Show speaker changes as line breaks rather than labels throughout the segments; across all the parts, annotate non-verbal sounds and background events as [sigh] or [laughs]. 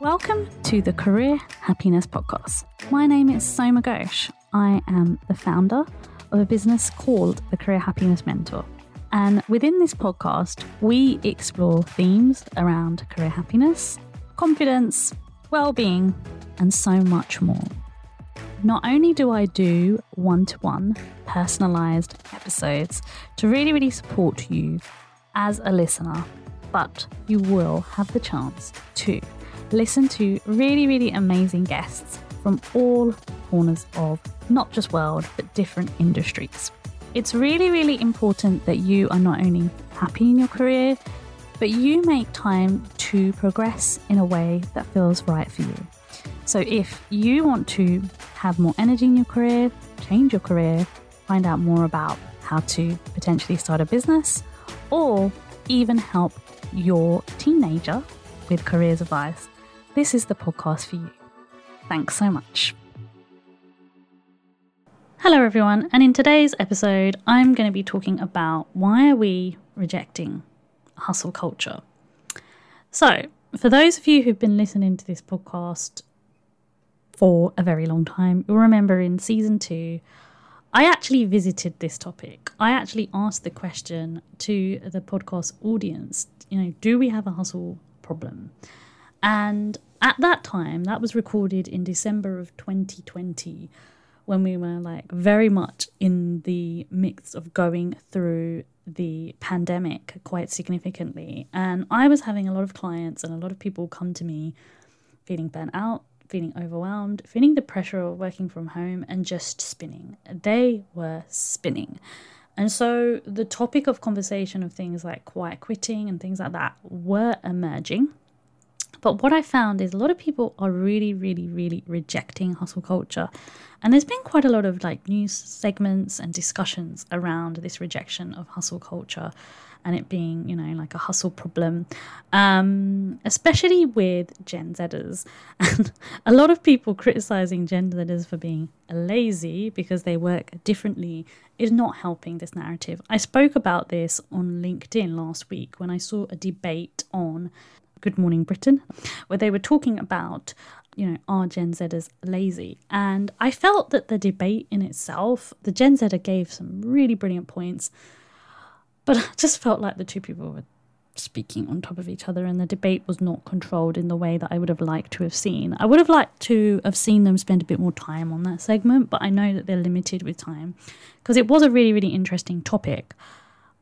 Welcome to the Career Happiness Podcast. My name is Soma Ghosh. I am the founder of a business called the Career Happiness Mentor. And within this podcast, we explore themes around career happiness, confidence, well being, and so much more. Not only do I do one to one personalized episodes to really, really support you as a listener, but you will have the chance to listen to really, really amazing guests from all corners of not just world, but different industries. It's really, really important that you are not only happy in your career, but you make time to progress in a way that feels right for you. So, if you want to have more energy in your career, change your career, find out more about how to potentially start a business, or even help your teenager with careers advice, this is the podcast for you. Thanks so much. Hello, everyone, and in today's episode, I'm going to be talking about why are we rejecting hustle culture. So, for those of you who've been listening to this podcast for a very long time, you'll remember in season two, I actually visited this topic. I actually asked the question to the podcast audience, you know, do we have a hustle problem? And at that time, that was recorded in December of 2020, when we were like very much in the mix of going through the pandemic quite significantly. And I was having a lot of clients and a lot of people come to me feeling burnt out, feeling overwhelmed, feeling the pressure of working from home, and just spinning. They were spinning. And so the topic of conversation of things like quiet quitting and things like that were emerging. But what I found is a lot of people are really, really, really rejecting hustle culture. And there's been quite a lot of like news segments and discussions around this rejection of hustle culture and it being, you know, like a hustle problem, um, especially with Gen Zers. And a lot of people criticizing Gen Zers for being lazy because they work differently is not helping this narrative. I spoke about this on LinkedIn last week when I saw a debate on Good Morning Britain, where they were talking about, you know, are Gen Zers lazy? And I felt that the debate in itself, the Gen Zer gave some really brilliant points, but I just felt like the two people were speaking on top of each other and the debate was not controlled in the way that I would have liked to have seen. I would have liked to have seen them spend a bit more time on that segment, but I know that they're limited with time because it was a really, really interesting topic.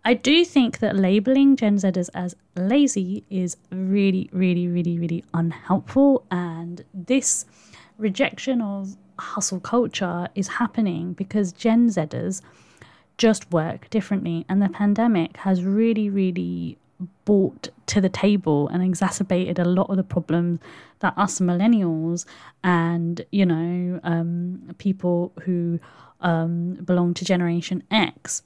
I do think that labeling Gen Zers as lazy is really, really, really, really unhelpful. And this rejection of hustle culture is happening because Gen Zers just work differently. And the pandemic has really, really brought to the table and exacerbated a lot of the problems that us millennials and, you know, um, people who um, belong to Generation X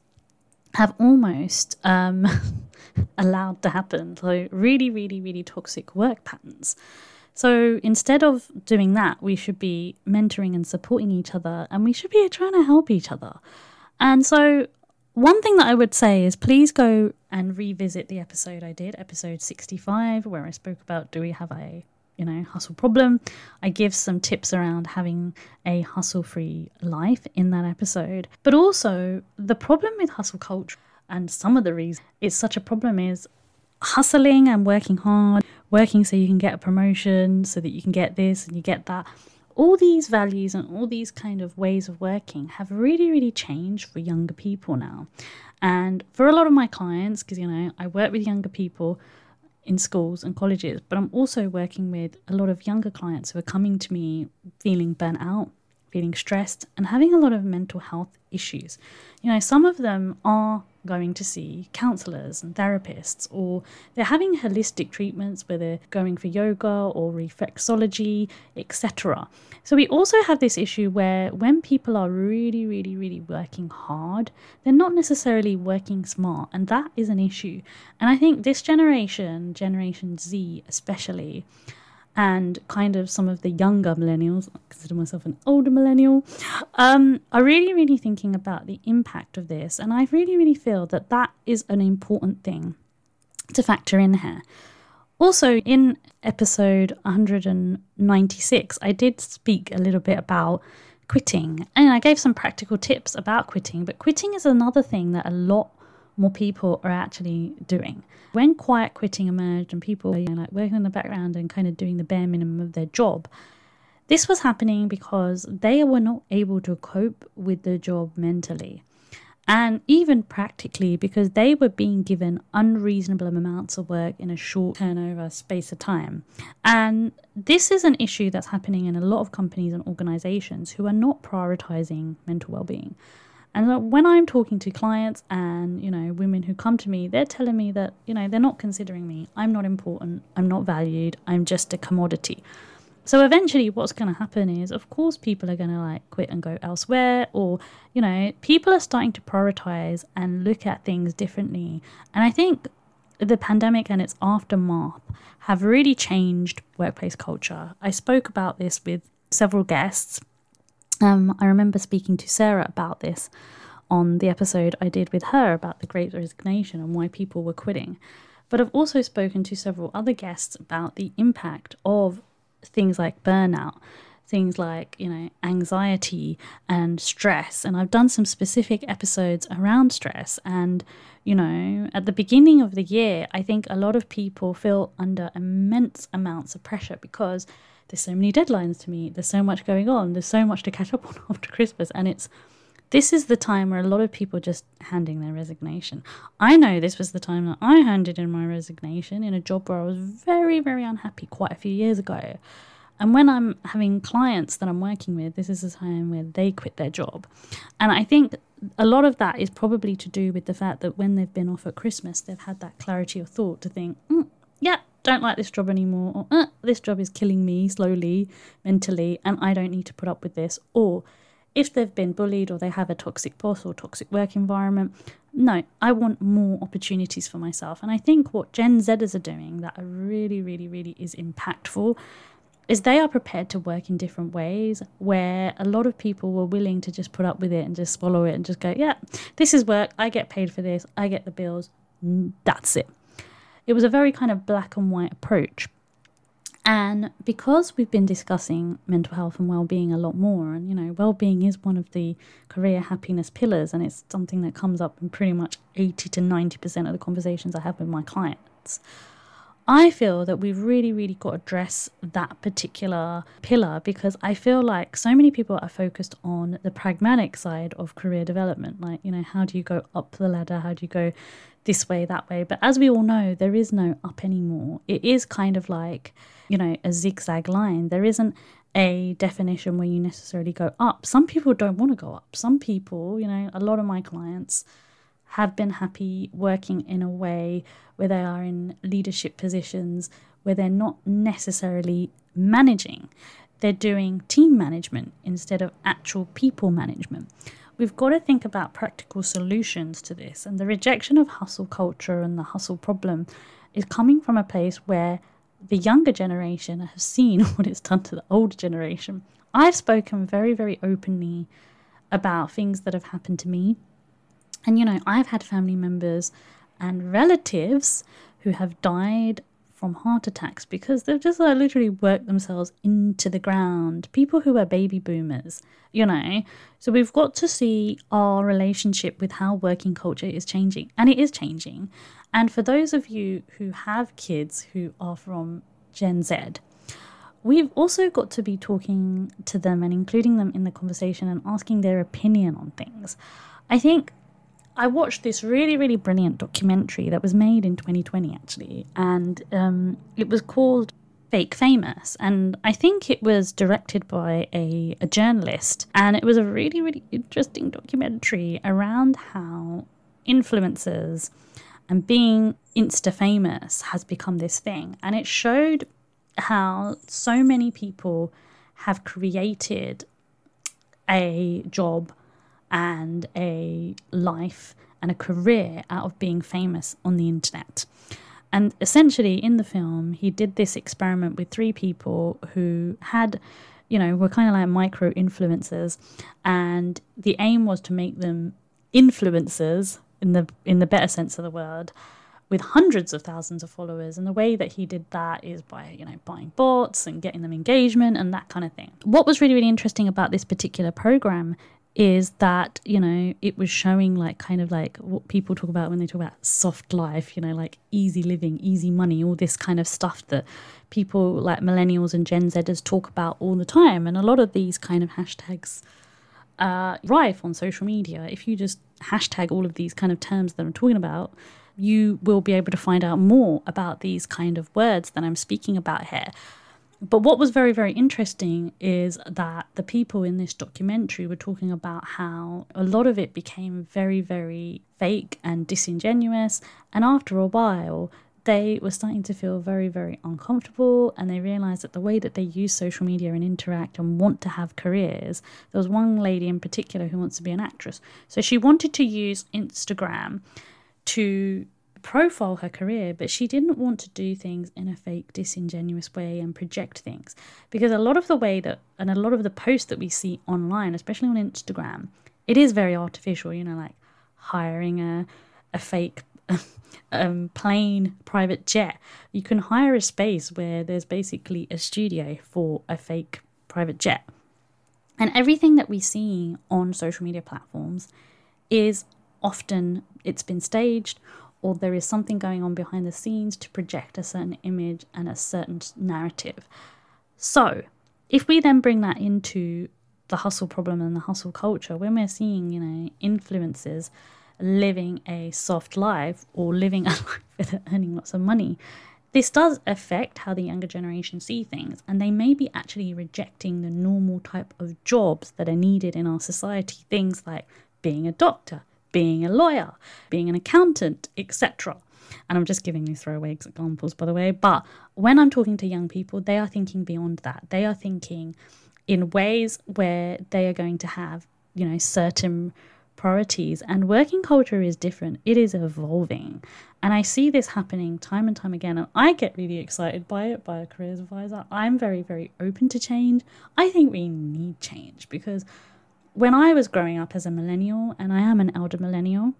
have almost um, [laughs] allowed to happen. So, really, really, really toxic work patterns. So, instead of doing that, we should be mentoring and supporting each other and we should be trying to help each other. And so, one thing that I would say is please go and revisit the episode I did, episode 65, where I spoke about do we have a you know, hustle problem. I give some tips around having a hustle free life in that episode. But also, the problem with hustle culture and some of the reasons it's such a problem is hustling and working hard, working so you can get a promotion, so that you can get this and you get that. All these values and all these kind of ways of working have really, really changed for younger people now. And for a lot of my clients, because you know, I work with younger people, in schools and colleges, but I'm also working with a lot of younger clients who are coming to me feeling burnt out, feeling stressed, and having a lot of mental health issues. You know, some of them are going to see counselors and therapists, or they're having holistic treatments where they're going for yoga or reflexology, etc. So, we also have this issue where when people are really, really, really working hard, they're not necessarily working smart, and that is an issue. And I think this generation, Generation Z especially, and kind of some of the younger millennials, I consider myself an older millennial, um, are really, really thinking about the impact of this. And I really, really feel that that is an important thing to factor in here. Also, in episode 196, I did speak a little bit about quitting and I gave some practical tips about quitting, but quitting is another thing that a lot more people are actually doing. When quiet quitting emerged and people were you know, like working in the background and kind of doing the bare minimum of their job, this was happening because they were not able to cope with the job mentally and even practically because they were being given unreasonable amounts of work in a short turnover space of time. And this is an issue that's happening in a lot of companies and organizations who are not prioritizing mental well-being. And when I'm talking to clients and, you know, women who come to me, they're telling me that, you know, they're not considering me. I'm not important. I'm not valued. I'm just a commodity. So eventually, what's going to happen is, of course, people are going to like quit and go elsewhere, or you know, people are starting to prioritize and look at things differently. And I think the pandemic and its aftermath have really changed workplace culture. I spoke about this with several guests. Um, I remember speaking to Sara about this on the episode I did with her about the Great Resignation and why people were quitting. But I've also spoken to several other guests about the impact of things like burnout, things like, you know, anxiety and stress. And I've done some specific episodes around stress. And, you know, at the beginning of the year, I think a lot of people feel under immense amounts of pressure because there's so many deadlines to meet, there's so much going on, there's so much to catch up on [laughs] after Christmas. And it's, this is the time where a lot of people just handing their resignation. I know this was the time that I handed in my resignation in a job where I was very, very unhappy quite a few years ago. And when I'm having clients that I'm working with, this is the time where they quit their job. And I think a lot of that is probably to do with the fact that when they've been off at Christmas, they've had that clarity of thought to think, mm, yeah, don't like this job anymore, or uh, this job is killing me slowly, mentally, and I don't need to put up with this. Or if they've been bullied or they have a toxic boss or toxic work environment. No, I want more opportunities for myself. And I think what Gen Zers are doing that are really, really, really is impactful is they are prepared to work in different ways where a lot of people were willing to just put up with it and just swallow it and just go, yeah, this is work. I get paid for this. I get the bills. That's it. It was a very kind of black and white approach. And because we've been discussing mental health and well-being a lot more, and you know, well-being is one of the career happiness pillars, and it's something that comes up in pretty much eighty to ninety percent of the conversations I have with my clients. I feel that we've really, really got to address that particular pillar because I feel like so many people are focused on the pragmatic side of career development. Like, you know, how do you go up the ladder? How do you go this way, that way? But as we all know, there is no up anymore. It is kind of like, you know, a zigzag line. There isn't a definition where you necessarily go up. Some people don't want to go up. Some people, you know, a lot of my clients have been happy working in a way where they are in leadership positions where they're not necessarily managing. They're doing team management instead of actual people management. We've got to think about practical solutions to this, and the rejection of hustle culture and the hustle problem is coming from a place where the younger generation has seen [laughs] what it's done to the older generation. I've spoken very, very openly about things that have happened to me. And, you know, I've had family members and relatives who have died from heart attacks because they've just like, literally worked themselves into the ground. People who are baby boomers, you know. So we've got to see our relationship with how working culture is changing, and it is changing. And for those of you who have kids who are from Gen Z, we've also got to be talking to them and including them in the conversation and asking their opinion on things. I think I watched this really, really brilliant documentary that was made in 2020, actually, and um, it was called Fake Famous. And I think it was directed by a, a journalist. And it was a really, really interesting documentary around how influencers and being insta famous has become this thing. And it showed how so many people have created a job and a life and a career out of being famous on the internet. And essentially, in the film, he did this experiment with three people who had, you know, were kind of like micro influencers, and the aim was to make them influencers in the in the better sense of the word, with hundreds of thousands of followers. And the way that he did that is by, you know, buying bots and getting them engagement and that kind of thing. What was really, really interesting about this particular program is that you know it was showing like kind of like what people talk about when they talk about soft life you know like easy living easy money all this kind of stuff that people like millennials and gen zers talk about all the time. And a lot of these kind of hashtags uh, rife on social media. If you just hashtag all of these kind of terms that i'm talking about you will be able to find out more about these kind of words that i'm speaking about here but what was very, very interesting is that the people in this documentary were talking about how a lot of it became very, very fake and disingenuous. And after a while, they were starting to feel very, very uncomfortable. And they realized that the way that they use social media and interact and want to have careers, there was one lady in particular who wants to be an actress. So she wanted to use Instagram to profile her career, but she didn't want to do things in a fake, disingenuous way and project things. Because a lot of the way that, and a lot of the posts that we see online, especially on Instagram, it is very artificial, you know, like hiring a, a fake [laughs] um, plane private jet. You can hire a space where there's basically a studio for a fake private jet. And everything that we see on social media platforms is often it's been staged or there is something going on behind the scenes to project a certain image and a certain narrative. So, if we then bring that into the hustle problem and the hustle culture, when we're seeing, you know, influencers living a soft life or living [laughs] a life with earning lots of money, this does affect how the younger generation see things, and they may be actually rejecting the normal type of jobs that are needed in our society. Things like being a doctor, being a lawyer, being an accountant, etc. And I'm just giving these throwaway examples, by the way. But when I'm talking to young people, they are thinking beyond that. They are thinking in ways where they are going to have, you know, certain priorities. And working culture is different, it is evolving. And I see this happening time and time again. And I get really excited by it, by a careers advisor. I'm very, very open to change. I think we need change because when I was growing up as a millennial, and I am an elder millennial,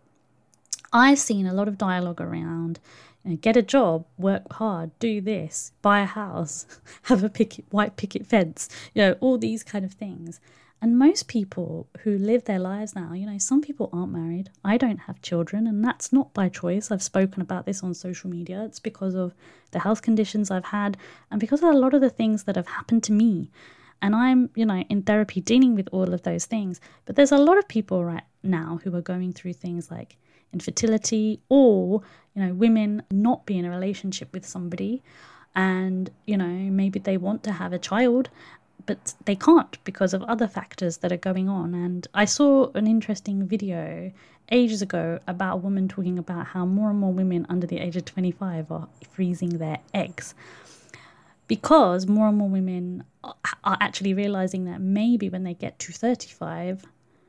I've seen a lot of dialogue around you know, get a job, work hard, do this, buy a house, [laughs] have a picket, white picket fence, you know, all these kind of things. And most people who live their lives now, you know, some people aren't married. I don't have children, and that's not by choice. I've spoken about this on social media. It's because of the health conditions I've had and because of a lot of the things that have happened to me. And I'm, you know, in therapy dealing with all of those things. But there's a lot of people right now who are going through things like infertility or, you know, women not being in a relationship with somebody and, you know, maybe they want to have a child but they can't because of other factors that are going on. And I saw an interesting video ages ago about a woman talking about how more and more women under the age of 25 are freezing their eggs because more and more women are actually realizing that maybe when they get to 35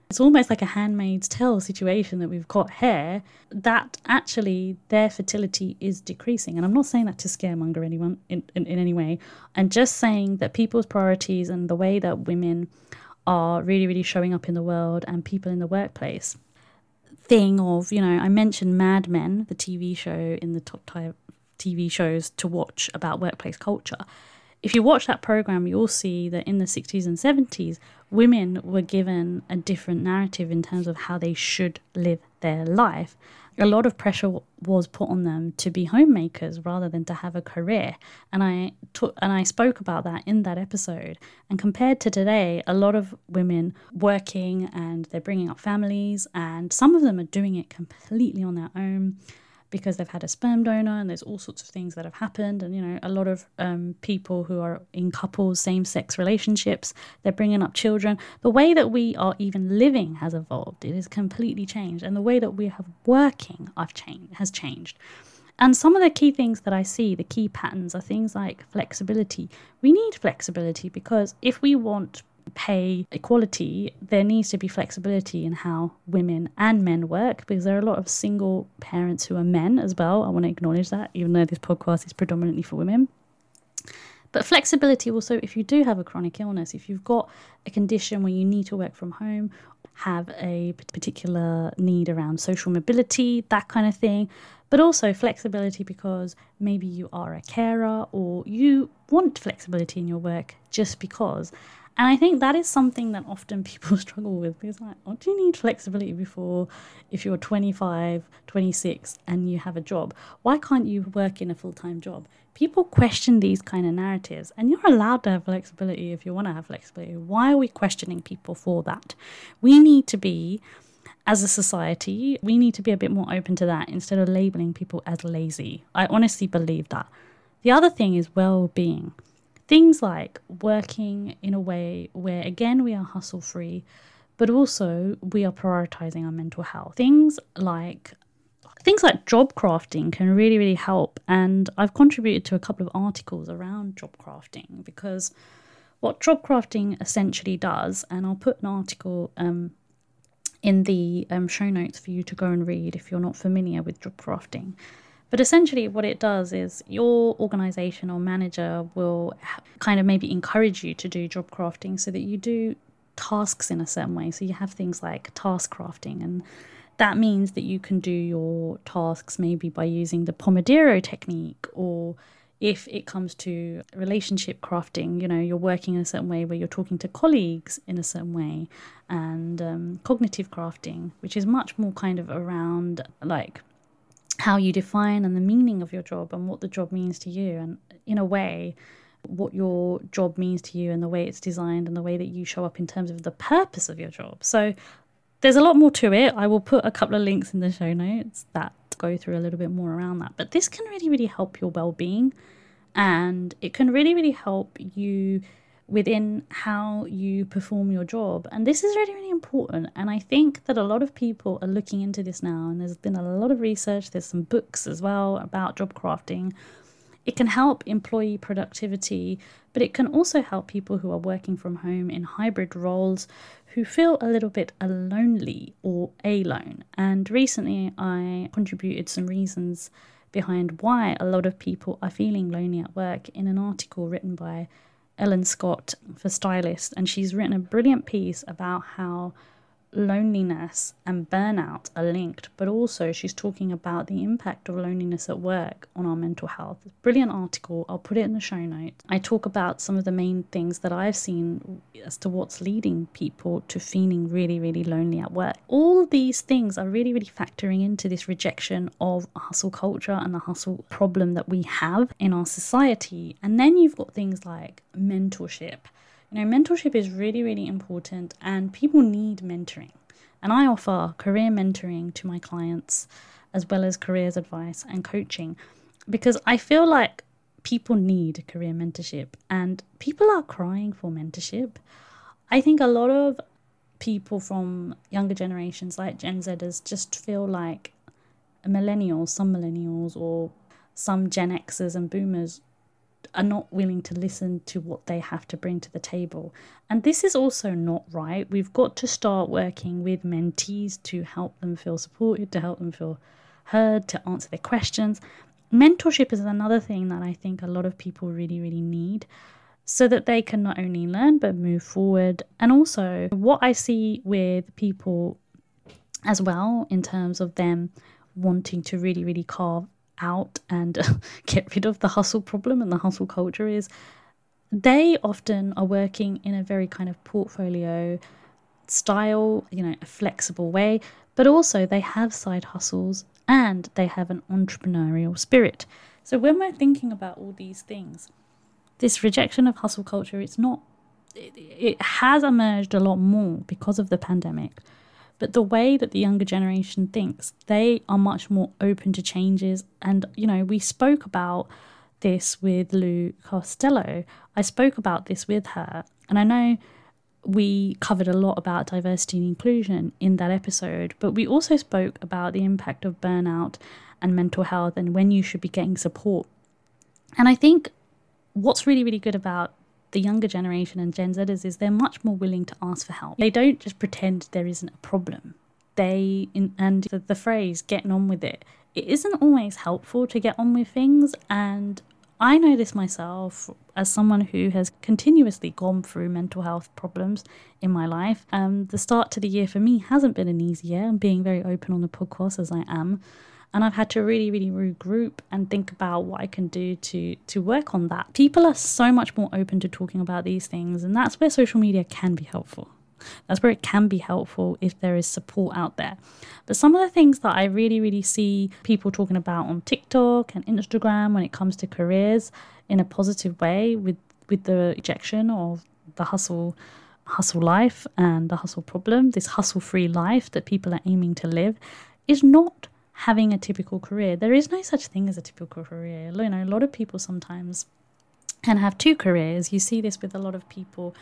it's almost like a handmaid's tale situation that we've got here that actually their fertility is decreasing. And i'm not saying that to scaremonger anyone in, in, in any way. I'm just saying that people's priorities and the way that women are really really showing up in the world and people in the workplace. Thing of you know i mentioned mad men the tv show in the top TV shows to watch about workplace culture. If you watch that program, you'll see that in the 60s and 70s, women were given a different narrative in terms of how they should live their life. A lot of pressure was put on them to be homemakers rather than to have a career, and I took and I spoke about that in that episode. And compared to today, a lot of women working and they're bringing up families, and some of them are doing it completely on their own because they've had a sperm donor and there's all sorts of things that have happened. And you know a lot of um, people who are in couples same-sex relationships they're bringing up children. The way that we are even living has evolved. It has completely changed. And the way that we have working i've changed has changed. And some of the key things that I see, the key patterns, are things like flexibility. We need flexibility because if we want pay equality, there needs to be flexibility in how women and men work because there are a lot of single parents who are men as well. I want to acknowledge that, even though this podcast is predominantly for women. But flexibility also, if you do have a chronic illness, if you've got a condition where you need to work from home, have a particular need around social mobility, that kind of thing. but also flexibility because maybe you are a carer or you want flexibility in your work just because. And I think that is something that often people [laughs] struggle with because, like, what do you need flexibility before if you're 25, 26 and you have a job? Why can't you work in a full time job? People question these kind of narratives, and you're allowed to have flexibility if you want to have flexibility. Why are we questioning people for that? We need to be as a society, we need to be a bit more open to that instead of labeling people as lazy. I honestly believe that. The other thing is well being. Things like working in a way where, again, we are hustle free, but also we are prioritizing our mental health. Things like things like job crafting can really really help and i've contributed to a couple of articles around job crafting because what job crafting essentially does and i'll put an article um, in the um, show notes for you to go and read if you're not familiar with job crafting. But essentially, what it does is your organization or manager will kind of maybe encourage you to do job crafting so that you do tasks in a certain way. So you have things like task crafting, and that means that you can do your tasks maybe by using the Pomodoro technique or if it comes to relationship crafting, you know, you're working in a certain way where you're talking to colleagues in a certain way, and um, cognitive crafting, which is much more kind of around like how you define and the meaning of your job and what the job means to you, and in a way, what your job means to you and the way it's designed and the way that you show up in terms of the purpose of your job. So there's a lot more to it. I will put a couple of links in the show notes that go through a little bit more around that. But this can really, really help your well being and it can really, really help you within how you perform your job. And this is really, really important. And I think that a lot of people are looking into this now, and there's been a lot of research, there's some books as well about job crafting. It can help employee productivity, but it can also help people who are working from home in hybrid roles who feel a little bit lonely or alone. And recently I contributed some reasons behind why a lot of people are feeling lonely at work in an article written by Ellen Scott for Stylist. And she's written a brilliant piece about how loneliness and burnout are linked, but also she's talking about the impact of loneliness at work on our mental health. Brilliant article. I'll put it in the show notes. I talk about some of the main things that I've seen as to what's leading people to feeling really, really lonely at work. All these things are really, really factoring into this rejection of hustle culture and the hustle problem that we have in our society. And then you've got things like mentorship you know, mentorship is really, really important, and people need mentoring. And I offer career mentoring to my clients as well as careers advice and coaching because I feel like people need career mentorship and people are crying for mentorship. I think a lot of people from younger generations like Gen Zers just feel like millennials, some millennials, or some Gen Xers and boomers are not willing to listen to what they have to bring to the table. And this is also not right. We've got to start working with mentees to help them feel supported, to help them feel heard, to answer their questions. Mentorship is another thing that I think a lot of people really, really need so that they can not only learn but move forward. And also, what I see with people as well in terms of them wanting to really, really carve out and [laughs] get rid of the hustle problem and the hustle culture is they often are working in a very kind of portfolio style, you know, a flexible way, but also they have side hustles and they have an entrepreneurial spirit. So when we're thinking about all these things, this rejection of hustle culture, it's not, it, it has emerged a lot more because of the pandemic. But the way that the younger generation thinks, they are much more open to changes. And, you know, we spoke about this with Lou Costello. I spoke about this with her. And I know we covered a lot about diversity and inclusion in that episode, but we also spoke about the impact of burnout and mental health and when you should be getting support. And I think what's really, really good about the younger generation and Gen Zers is they're much more willing to ask for help. They don't just pretend there isn't a problem. They in, and the, the phrase "getting on with it." It isn't always helpful to get on with things, and I know this myself as someone who has continuously gone through mental health problems in my life. Um, the start to the year for me hasn't been an easy year. I'm being very open on the podcast as I am. And I've had to really, really regroup and think about what I can do to to work on that. People are so much more open to talking about these things, and that's where social media can be helpful. That's where it can be helpful if there is support out there. But some of the things that I really, really see people talking about on TikTok and Instagram when it comes to careers in a positive way with with the rejection of the hustle hustle life and the hustle problem, this hustle free life that people are aiming to live, is not having a typical career. There is no such thing as a typical career. You know, a lot of people sometimes can have two careers. You see this with a lot of people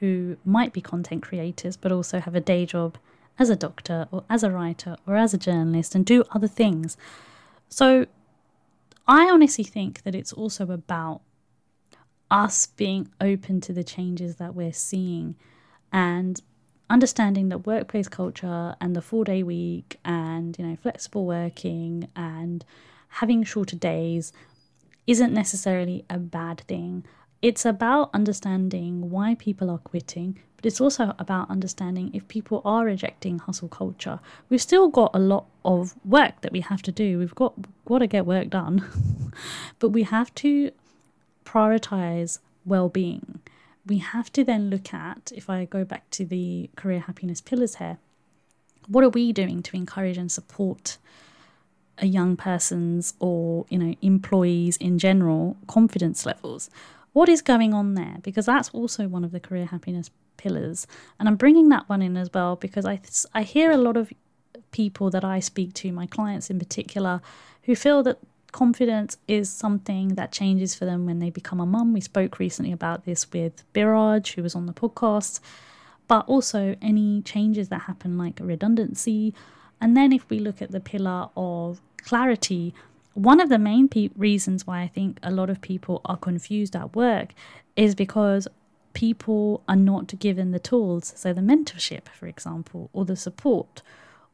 who might be content creators but also have a day job as a doctor or as a writer or as a journalist and do other things. So I honestly think that it's also about us being open to the changes that we're seeing and understanding that workplace culture and the four day week and you know flexible working and having shorter days isn't necessarily a bad thing. It's about understanding why people are quitting but it's also about understanding if people are rejecting hustle culture. We've still got a lot of work that we have to do. We've got got to get work done [laughs] but we have to prioritize well-being we have to then look at if i go back to the career happiness pillars here what are we doing to encourage and support a young person's or you know employees in general confidence levels? What is going on there? Because that's also one of the career happiness pillars. And i'm bringing that one in as well because i i hear a lot of people that i speak to my clients in particular who feel that confidence is something that changes for them when they become a mum. We spoke recently about this with Biraj, who was on the podcast, but also any changes that happen, like redundancy. And then if we look at the pillar of clarity, one of the main pe- reasons why I think a lot of people are confused at work is because people are not given the tools. So, the mentorship, for example, or the support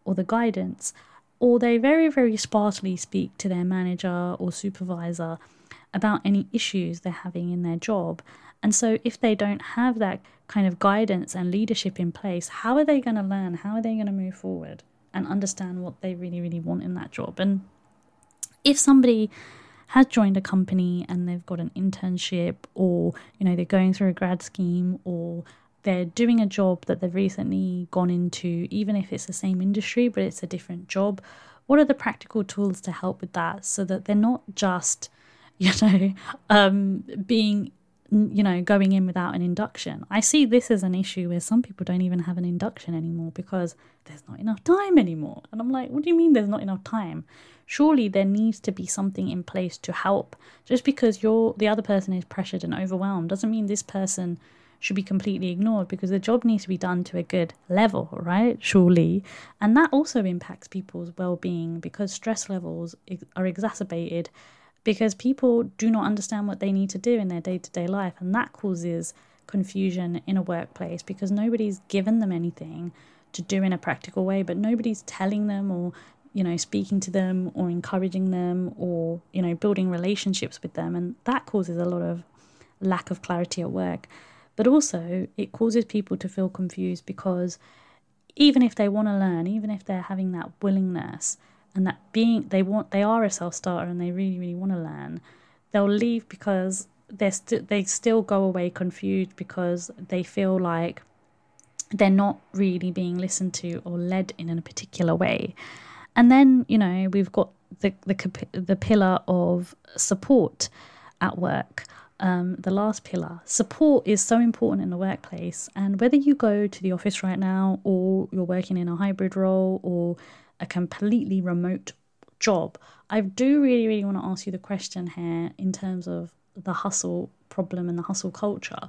or the guidance or they very, very sparsely speak to their manager or supervisor about any issues they're having in their job. And so, if they don't have that kind of guidance and leadership in place, how are they going to learn? How are they going to move forward and understand what they really, really want in that job? And if somebody has joined a company and they've got an internship or you know they're going through a grad scheme or they're doing a job that they've recently gone into, even if it's the same industry, but it's a different job. What are the practical tools to help with that so that they're not just, [laughs] you know, um, being, you know, going in without an induction? I see this as an issue where some people don't even have an induction anymore because there's not enough time anymore. And I'm like, what do you mean there's not enough time? Surely there needs to be something in place to help. Just because you're the other person is pressured and overwhelmed doesn't mean this person should be completely ignored because the job needs to be done to a good level, right? Surely. And that also impacts people's well being because stress levels are exacerbated because people do not understand what they need to do in their day to day life. And that causes confusion in a workplace because nobody's given them anything to do in a practical way, but nobody's telling them or you know speaking to them or encouraging them or you know building relationships with them and that causes a lot of lack of clarity at work but also, it causes people to feel confused because even if they want to learn, even if they're having that willingness and that being they want they are a self starter and they really really want to learn, they'll leave because they're st- they still go away confused because they feel like they're not really being listened to or led in a particular way. And then you know we've got the the the pillar of support at work um, the last pillar. Support is so important in the workplace. And whether you go to the office right now or you're working in a hybrid role or a completely remote job, I do really, really want to ask you the question here in terms of the hustle problem and the hustle culture.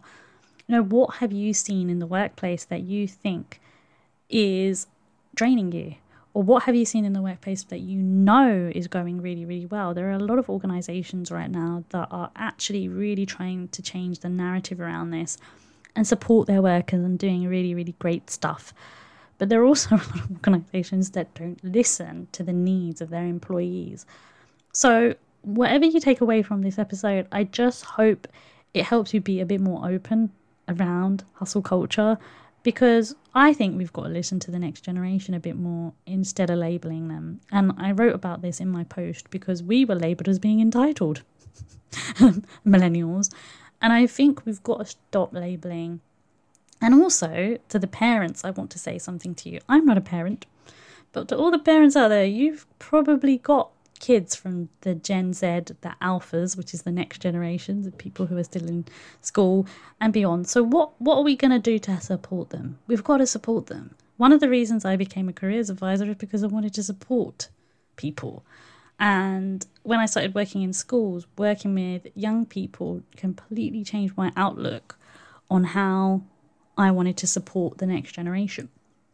You know, what have you seen in the workplace that you think is draining you? Or what have you seen in the workplace that you know is going really, really well? There are a lot of organizations right now that are actually really trying to change the narrative around this and support their workers and doing really, really great stuff. But there are also [laughs] a lot of organizations that don't listen to the needs of their employees. So, whatever you take away from this episode, I just hope it helps you be a bit more open around hustle culture because I think we've got to listen to the next generation a bit more instead of labeling them. And I wrote about this in my post because we were labeled as being entitled [laughs] millennials. And I think we've got to stop labeling. And also to the parents, I want to say something to you. I'm not a parent, but to all the parents out there, you've probably got kids from the Gen Z, the alphas, which is the next generation, the people who are still in school and beyond. So what what are we going to do to support them? We've got to support them. One of the reasons I became a careers advisor is because I wanted to support people. And when I started working in schools, working with young people completely changed my outlook on how I wanted to support the next generation.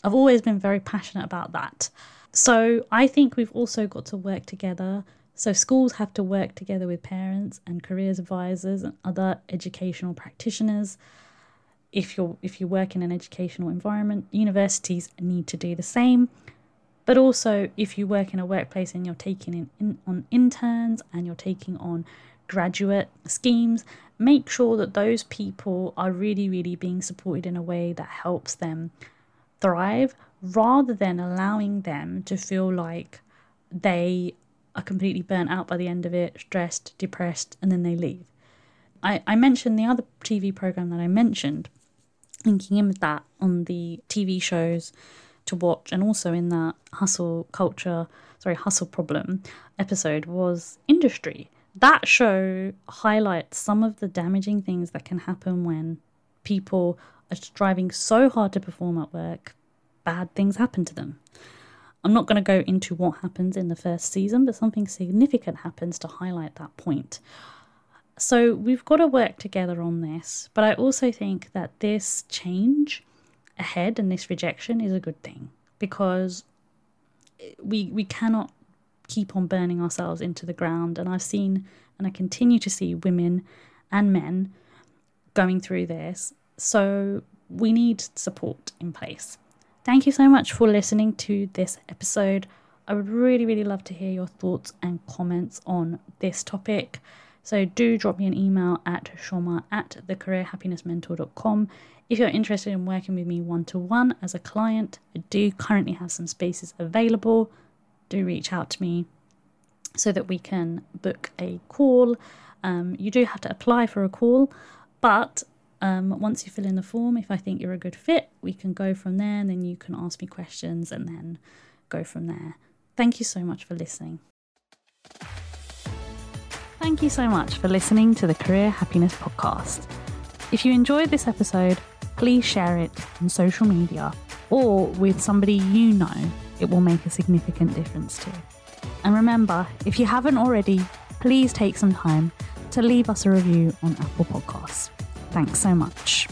I've always been very passionate about that. So I think we've also got to work together. So schools have to work together with parents and careers advisors and other educational practitioners. If you're if you work in an educational environment, universities need to do the same. But also, if you work in a workplace and you're taking in, in on interns and you're taking on graduate schemes, make sure that those people are really, really being supported in a way that helps them thrive rather than allowing them to feel like they are completely burnt out by the end of it, stressed, depressed, and then they leave. I, I mentioned the other TV program that I mentioned, linking in with that on the TV shows to watch, and also in that hustle culture, sorry, hustle problem episode was industry. That show highlights some of the damaging things that can happen when people are striving so hard to perform at work, bad things happen to them. I'm not going to go into what happens in the first season, but something significant happens to highlight that point. So we've got to work together on this, but I also think that this change ahead and this rejection is a good thing because we we cannot keep on burning ourselves into the ground and I've seen and I continue to see women and men going through this. So we need support in place. Thank you so much for listening to this episode. I would really, really love to hear your thoughts and comments on this topic. So do drop me an email at shoma at thecareerhappinessmentor.com. If you're interested in working with me one to one as a client, I do currently have some spaces available. Do reach out to me so that we can book a call. Um, you do have to apply for a call, but um, once you fill in the form, if I think you're a good fit, we can go from there and then you can ask me questions and then go from there. Thank you so much for listening. Thank you so much for listening to the Career Happiness Podcast. If you enjoyed this episode, please share it on social media or with somebody you know it will make a significant difference to. And remember, if you haven't already, please take some time to leave us a review on Apple Podcasts. Thanks so much.